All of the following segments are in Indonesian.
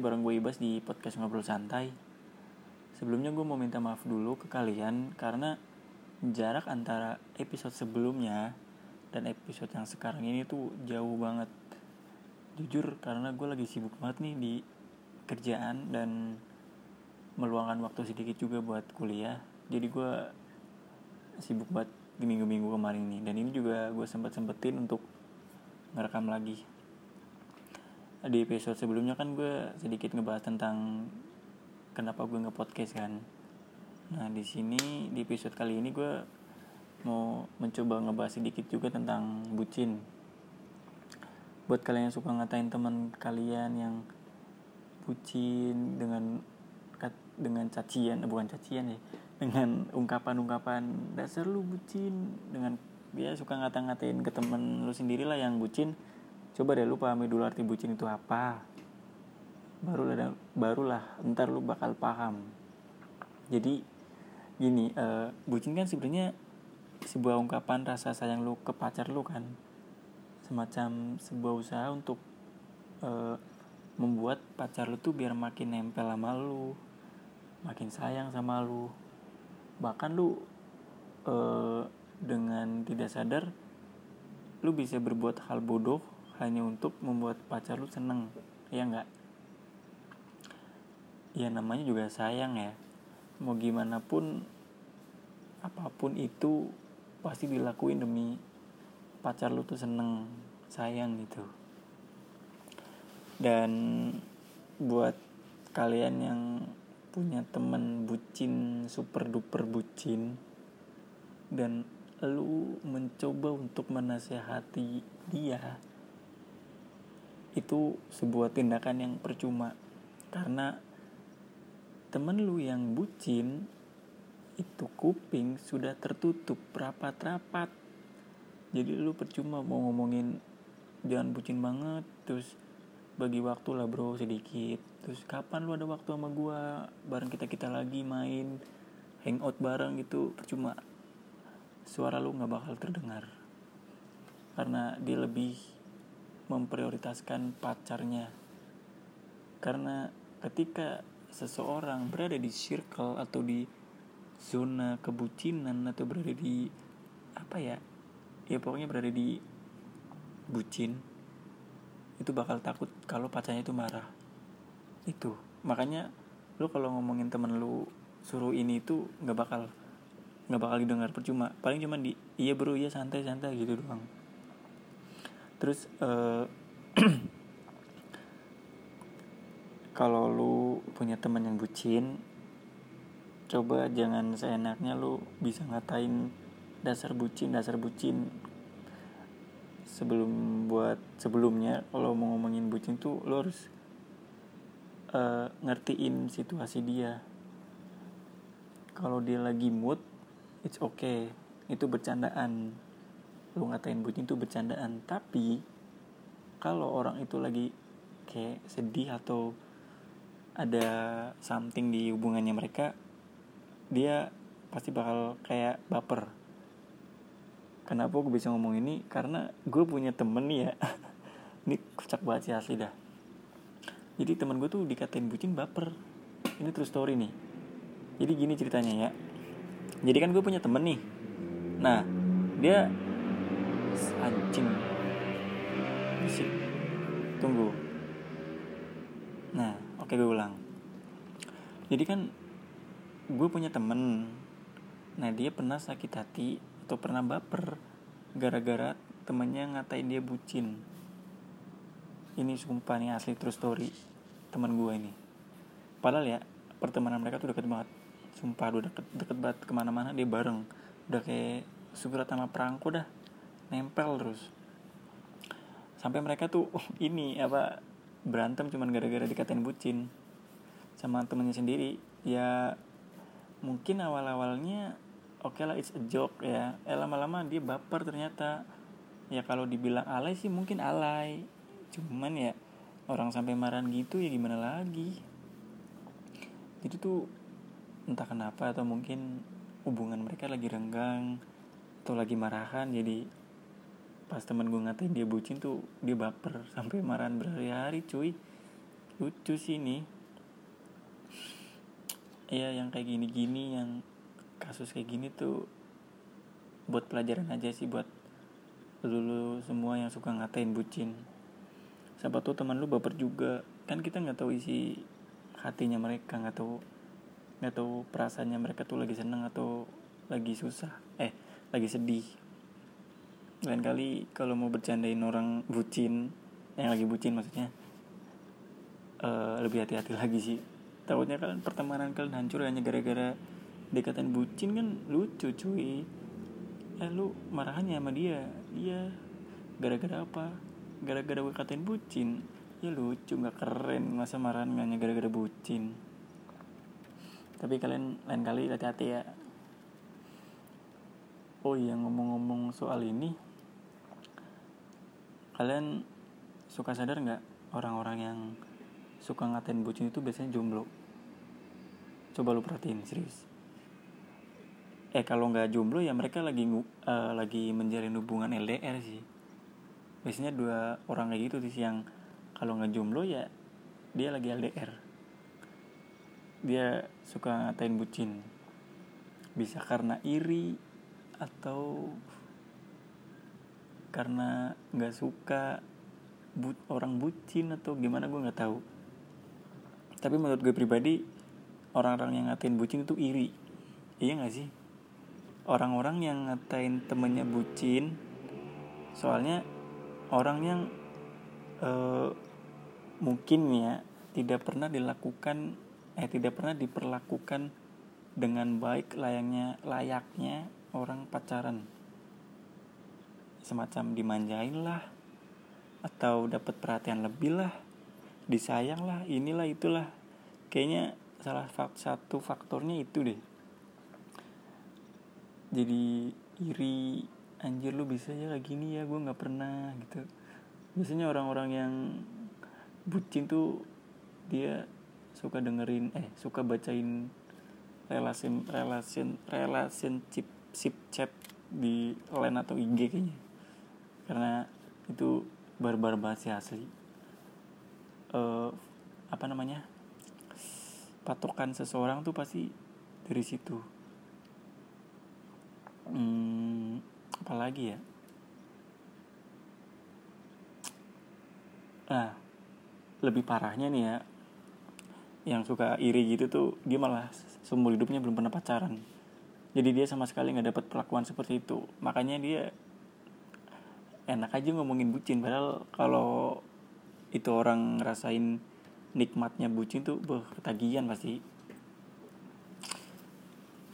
bareng gue Ibas di podcast Ngobrol Santai. Sebelumnya gue mau minta maaf dulu ke kalian Karena jarak antara episode sebelumnya Dan episode yang sekarang ini tuh jauh banget. Jujur karena gue lagi sibuk banget nih di kerjaan Dan meluangkan waktu sedikit juga buat kuliah. Jadi gue sibuk banget di minggu-minggu kemarin ini. Dan ini juga gue sempet-sempetin untuk ngerekam lagi di episode sebelumnya kan gue sedikit ngebahas tentang kenapa gue nge-podcast kan. Nah, di sini di episode kali ini gue mau mencoba ngebahas sedikit juga tentang bucin. Buat kalian yang suka ngatain teman kalian yang bucin dengan dengan cacian, eh, bukan cacian ya, dengan ungkapan-ungkapan dasar lu bucin dengan dia suka ngata-ngatain ke temen lu sendiri lah yang bucin coba deh lu pahami dulu arti bucin itu apa. Barulah barulah ntar lu bakal paham. Jadi gini uh, bucin kan sebenarnya sebuah ungkapan rasa sayang lu ke pacar lu kan. Semacam sebuah usaha untuk uh, membuat pacar lu tuh biar makin nempel sama lu makin sayang sama lu. Bahkan lu uh, dengan tidak sadar lu bisa berbuat hal bodoh hanya untuk membuat pacar lu seneng ya nggak? Ya namanya juga sayang ya. Mau gimana pun apa pun itu pasti dilakuin demi pacar lu tuh seneng sayang gitu. Dan buat kalian yang punya temen bucin super duper bucin dan lu mencoba untuk menasehati dia itu sebuah tindakan yang percuma. Karena temen lu yang bucin itu kuping sudah tertutup rapat-rapat. Jadi lu percuma mau ngomongin jangan bucin banget. Terus bagi waktu lah bro sedikit. Terus kapan lu ada waktu sama gua? Bareng kita kita lagi main hangout bareng gitu. Percuma. Suara lu nggak bakal terdengar. Karena dia lebih memprioritaskan pacarnya. Karena ketika seseorang berada di circle atau di zona kebucinan atau berada di apa ya ya pokoknya berada di bucin itu bakal takut kalau pacarnya itu marah. Itu. Makanya lu kalau ngomongin temen lu suruh ini itu nggak bakal nggak bakal didengar percuma. Paling cuma di iya bro iya santai santai gitu doang terus uh, kalau lu punya teman yang bucin coba jangan seenaknya lu bisa ngatain dasar bucin dasar bucin. Sebelum buat sebelumnya kalau mau ngomongin bucin tuh lu harus uh, ngertiin situasi dia. Kalau dia lagi mood it's okay. Itu bercandaan lu ngatain bucin itu bercandaan. Tapi kalau orang itu lagi kayak sedih atau ada something di hubungannya mereka dia pasti bakal kayak baper. Kenapa gue bisa ngomong ini? Karena gue punya temen nih ya. Ini kocak banget sih asli dah. Jadi temen gue tuh dikatain bucin baper. Ini true story nih. Jadi gini ceritanya ya. Jadi kan gue punya temen nih. Nah dia anjing. Bisik tunggu. Nah oke gue ulang. Jadi kan gue punya temen. Nah dia pernah sakit hati atau pernah baper gara-gara temennya ngatain dia bucin. Ini sumpah nih asli true story teman gue ini. Padahal ya pertemanan mereka tuh deket banget. Sumpah udah deket deket banget ke mana-mana dia bareng. Udah kayak surat sama perangko dah nempel terus. Sampai mereka tuh ini apa berantem cuman gara-gara dikatain bucin sama temennya sendiri. Ya mungkin awal-awalnya oke okay lah it's a joke ya. Eh lama-lama dia baper ternyata. Ya kalau dibilang alay sih mungkin alay. Cuman ya orang sampai marah gitu ya gimana lagi? Jadi tuh entah kenapa atau mungkin hubungan mereka lagi renggang atau lagi marahan jadi pas temen gue ngatain dia bucin tuh dia baper sampai marahan berhari-hari cuy. Lucu sih ini. Iya yang kayak gini-gini yang kasus kayak gini tuh buat pelajaran aja sih buat dulu semua yang suka ngatain bucin. Siapa tuh teman lu baper juga. Kan kita nggak tahu isi hatinya mereka nggak tahu nggak tahu perasaannya mereka tuh lagi seneng atau lagi susah eh lagi sedih lain kali kalau mau bercandain orang bucin yang lagi bucin maksudnya uh, lebih hati-hati lagi sih. Takutnya kalian pertemanan kalian hancur hanya gara-gara dikatain bucin kan lucu cuy. Eh lu marahannya sama dia? Dia gara-gara apa? Gara-gara gue katain bucin? Ya lucu nggak keren. Masa marahan hanya gara-gara bucin? Tapi kalian lain kali hati-hati ya. Oh iya ngomong-ngomong soal ini kalian suka sadar nggak orang-orang yang suka ngatain bucin itu biasanya jomblo? Coba lu perhatiin serius. Eh kalau nggak jomblo ya mereka lagi uh, lagi menjalin hubungan LDR sih. Biasanya dua orang kayak gitu sih yang kalau nggak jomblo ya dia lagi LDR dia suka ngatain bucin. Bisa karena iri atau karena nggak suka but orang bucin atau gimana gue nggak tahu. Tapi menurut gue pribadi orang-orang yang ngatain bucin itu iri. Iya nggak sih? Orang-orang yang ngatain temennya bucin soalnya orang yang uh, mungkin ya tidak pernah dilakukan eh tidak pernah diperlakukan dengan baik layaknya layaknya orang pacaran semacam dimanjain lah atau dapat perhatian lebih lah disayang lah inilah itulah. Kayaknya salah satu faktornya itu deh. Jadi iri anjir lu bisa ya kayak gini ya gue nggak pernah gitu. Biasanya orang-orang yang bucin tuh dia suka dengerin eh suka bacain relasi relasi relasi chip sip chat di line atau IG kayaknya karena itu barbar banget sih asli. Uh, apa namanya? Patokan seseorang tuh pasti dari situ. Hmm, apalagi ya? Nah lebih parahnya nih ya yang suka iri gitu tuh dia malah seumur hidupnya belum pernah pacaran. Jadi dia sama sekali nggak dapat perlakuan seperti itu. Makanya dia enak aja ngomongin bucin padahal kalau itu orang ngerasain nikmatnya bucin tuh beh ketagihan pasti.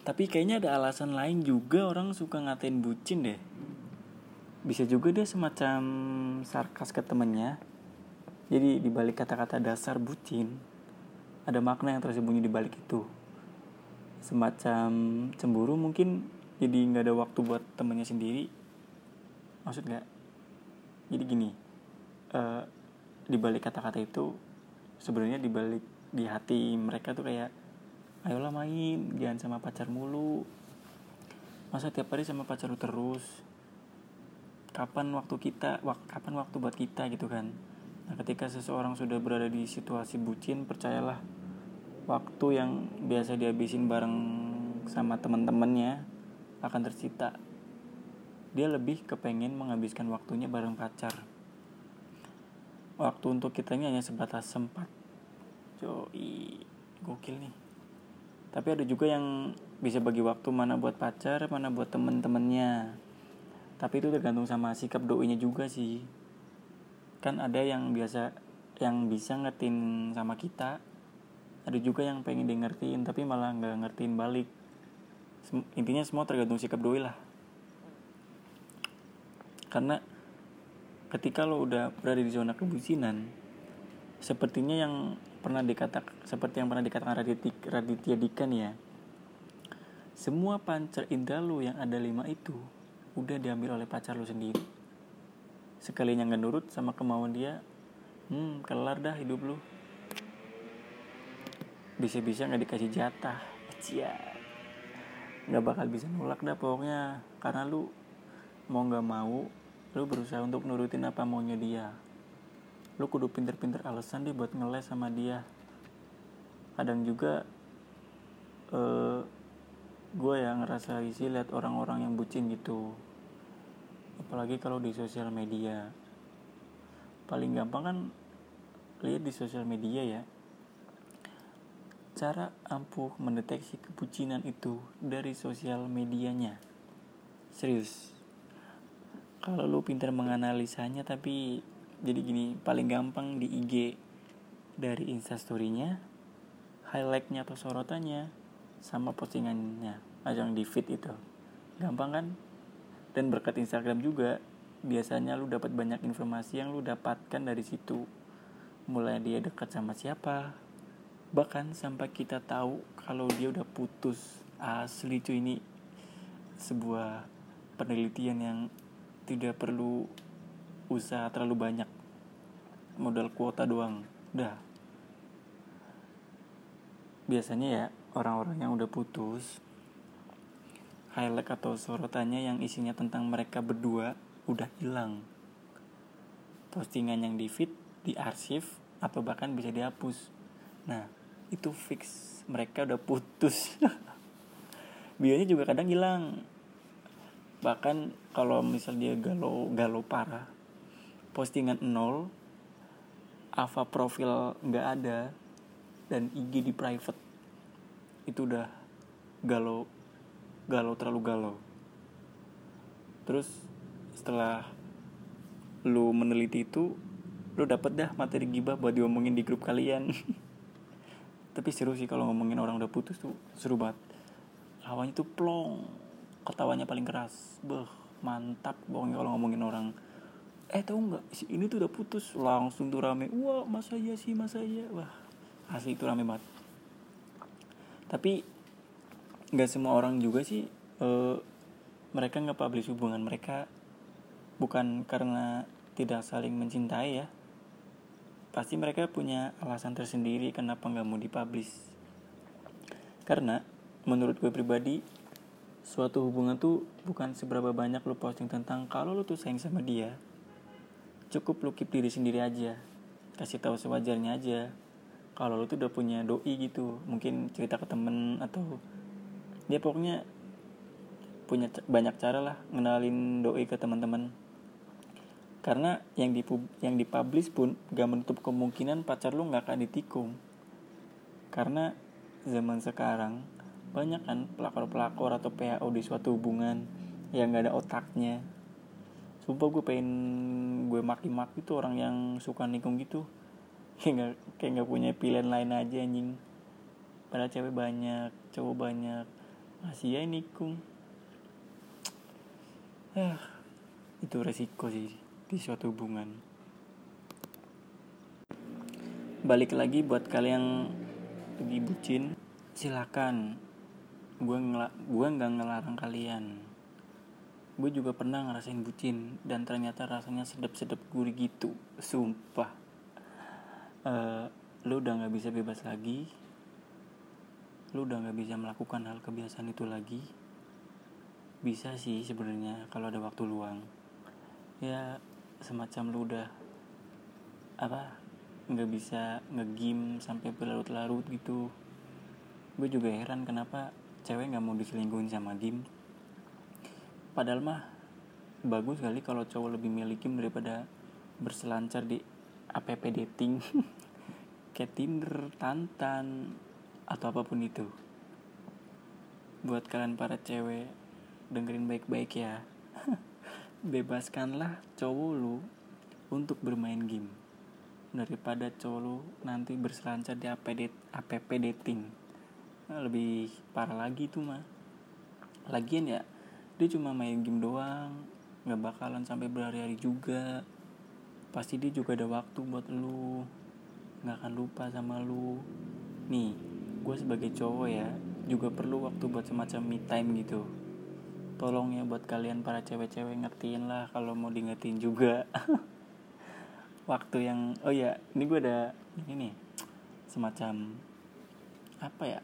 Tapi kayaknya ada alasan lain juga orang suka ngatain bucin deh. Bisa juga dia semacam sarkas ke temennya. Jadi dibalik kata-kata dasar bucin ada makna yang tersembunyi di balik itu. Semacam cemburu mungkin jadi nggak ada waktu buat temennya sendiri. Maksud nggak jadi gini uh, di balik kata-kata itu sebenarnya di balik di hati mereka tuh kayak ayolah main jangan sama pacar mulu. Masa tiap hari sama pacar lu terus? Kapan waktu kita wak, kapan waktu buat kita? Gitu kan. Nah ketika seseorang sudah berada di situasi bucin percayalah waktu yang biasa dihabisin bareng sama teman-temannya akan tersita dia lebih kepengen menghabiskan waktunya bareng pacar. Waktu untuk kita ini hanya sebatas sempat. Joi, gokil nih. Tapi ada juga yang bisa bagi waktu mana buat pacar mana buat temen-temennya. Tapi itu tergantung sama sikap doinya juga sih. Kan ada yang biasa yang bisa ngertiin sama kita. Ada juga yang pengen di ngertiin tapi malah nggak ngertiin balik. Intinya semua tergantung sikap doi lah karena ketika lo udah berada di zona kebucinan sepertinya yang pernah dikatakan seperti yang pernah dikatakan Raditya Dika nih ya semua pancer indra lu yang ada lima itu udah diambil oleh pacar lu sendiri. Sekalinya nggak nurut sama kemauan dia hmm kelar dah hidup lu bisa-bisa nggak dikasih jatah. Cia. Nggak bakal bisa nolak dah pokoknya. Karena lu mau nggak mau lu berusaha untuk nurutin apa maunya dia. Lu kudu pinter-pinter alasan deh buat ngeles sama dia. Kadang juga eh, gue yang ngerasa isi lihat orang-orang yang bucin gitu. Apalagi kalau di sosial media. Paling gampang kan lihat di sosial media ya. Cara ampuh mendeteksi kebucinan itu dari sosial medianya. Serius kalau lu pintar menganalisanya tapi jadi gini paling gampang di IG dari instastorynya highlightnya atau sorotannya sama postingannya. Yang di feed itu. Gampang kan? Dan berkat Instagram juga biasanya lu dapat banyak informasi yang lu dapatkan dari situ. Mulai dia dekat sama siapa. Bahkan sampai kita tahu kalau dia udah putus. Asli cuy ini sebuah penelitian yang tidak perlu usaha terlalu banyak. Modal kuota doang. Dah. Biasanya ya orang-orang yang udah putus highlight atau sorotannya yang isinya tentang mereka berdua udah hilang. Postingan yang di feed di arsip atau bahkan bisa dihapus. Nah itu fix. Mereka udah putus. Bionya juga kadang hilang bahkan kalau misal dia galau galau parah postingan nol Ava profil nggak ada dan IG di private itu udah galau galau terlalu galau. Terus setelah lu meneliti itu lu dapet dah materi gibah buat diomongin di grup kalian. Tapi seru sih kalau ngomongin orang udah putus tuh seru banget. Awalnya tuh plong ketawanya paling keras. Beh mantap. Pokoknya kalau ngomongin orang eh tau nggak? Si ini tuh udah putus. Langsung tuh rame wah masa iya sih masa iya? Wah asli itu rame banget. Tapi nggak semua orang juga sih uh, mereka nggak publish hubungan mereka. Bukan karena tidak saling mencintai ya. Pasti mereka punya alasan tersendiri kenapa nggak mau dipublish. Karena menurut gue pribadi suatu hubungan tuh bukan seberapa banyak lo posting tentang kalau lo tuh sayang sama dia. Cukup lu keep diri sendiri aja. Kasih tahu sewajarnya aja. Kalau lu tuh udah punya doi gitu mungkin cerita ke temen atau dia pokoknya punya banyak cara lah ngenalin doi ke teman-teman. Karena yang di yang dipublish pun gak menutup kemungkinan pacar lu nggak akan ditikung. Karena zaman sekarang banyak kan pelakor-pelakor atau PAO di suatu hubungan yang gak ada otaknya. Sumpah gue pengen gue maki-maki tuh orang yang suka nikung gitu. Kayak gak, kayak gak punya pilihan lain aja anjing. Pada cewek banyak cowok banyak. Masih ya nikung. Ah itu resiko sih di suatu hubungan. Balik lagi buat kalian yang lagi bucin silakan gue ngel gue nggak ngelarang kalian. Gue juga pernah ngerasain bucin dan ternyata rasanya sedap-sedap gurih gitu sumpah. Uh, lu udah nggak bisa bebas lagi. Lu udah nggak bisa melakukan hal kebiasaan itu lagi. Bisa sih sebenarnya kalau ada waktu luang. Ya semacam lu udah apa nggak bisa ngegim sampai berlarut-larut gitu. Gue juga heran kenapa cewek nggak mau diselingkuhin sama game padahal mah bagus kali kalau cowok lebih miliki daripada berselancar di app dating kayak Tinder, Tantan atau apa pun itu. Buat kalian para cewek dengerin baik-baik ya. Bebaskanlah cowok lu untuk bermain game daripada cowok lu nanti berselancar di app, app dating. Lebih parah lagi tuh mah. Lagian ya dia cuma main game doang nggak bakalan sampai berhari-hari juga. Pasti dia juga ada waktu buat lu nggak akan lupa sama lu. Nih gue sebagai cowok ya juga perlu waktu buat semacam me time gitu. Tolong ya buat kalian para cewek-cewek ngertiin lah kalau mau di ngertiin juga. Waktu yang oh ya ini gue ada ini nih semacam apa ya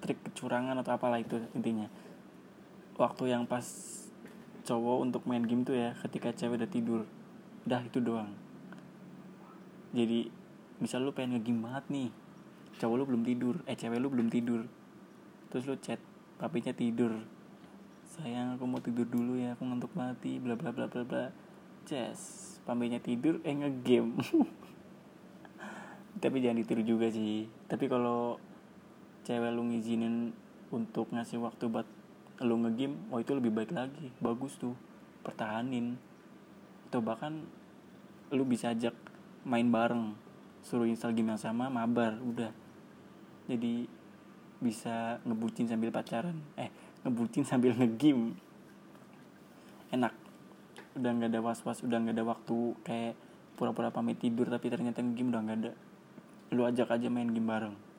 trik kecurangan atau apalah itu intinya. Waktu yang pas cowok untuk main game tuh ya ketika cewek udah tidur dah itu doang. Jadi misal lu pengen ngegame banget nih cowok lu belum tidur eh cewek lu belum tidur terus lu chat papinya tidur. Sayang aku mau tidur dulu ya aku ngantuk mati bla bla bla bla bla. Ces papinya tidur eh ngegame. Tapi jangan ditiru juga sih. Tapi kalau cewek lu ngizinin untuk ngasih waktu buat lu ngegame oh itu lebih baik lagi. Bagus tuh. Pertahanin. Atau bahkan lu bisa ajak main bareng. Suruh install game yang sama mabar udah. Jadi bisa ngebucin sambil pacaran. Eh ngebucin sambil ngegame. Enak. Udah nggak ada was was udah nggak ada waktu kayak pura-pura pamit tidur tapi ternyata ngegame udah nggak ada. Lu ajak aja main game bareng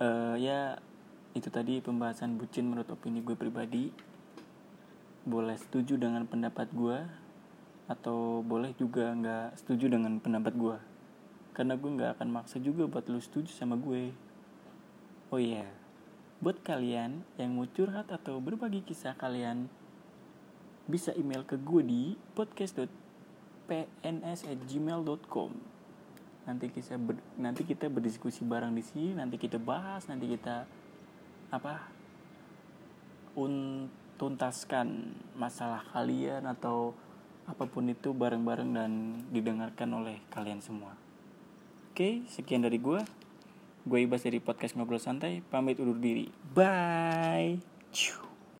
uh, ya itu tadi pembahasan bucin menurut opini gue pribadi. Boleh setuju dengan pendapat gue atau boleh juga nggak setuju dengan pendapat gue. Karena gue nggak akan maksa juga buat lu setuju sama gue. Oh iya yeah. buat kalian yang mau curhat atau berbagi kisah kalian bisa email ke gue di podcast.pns@gmail.com nanti kita ber, nanti kita berdiskusi bareng di sini nanti kita bahas nanti kita apa untuntaskan masalah kalian atau apa pun itu bareng-bareng dan didengarkan oleh kalian semua. Oke, sekian dari gue. Gue Ibas dari podcast Ngobrol Santai, pamit undur diri. Bye.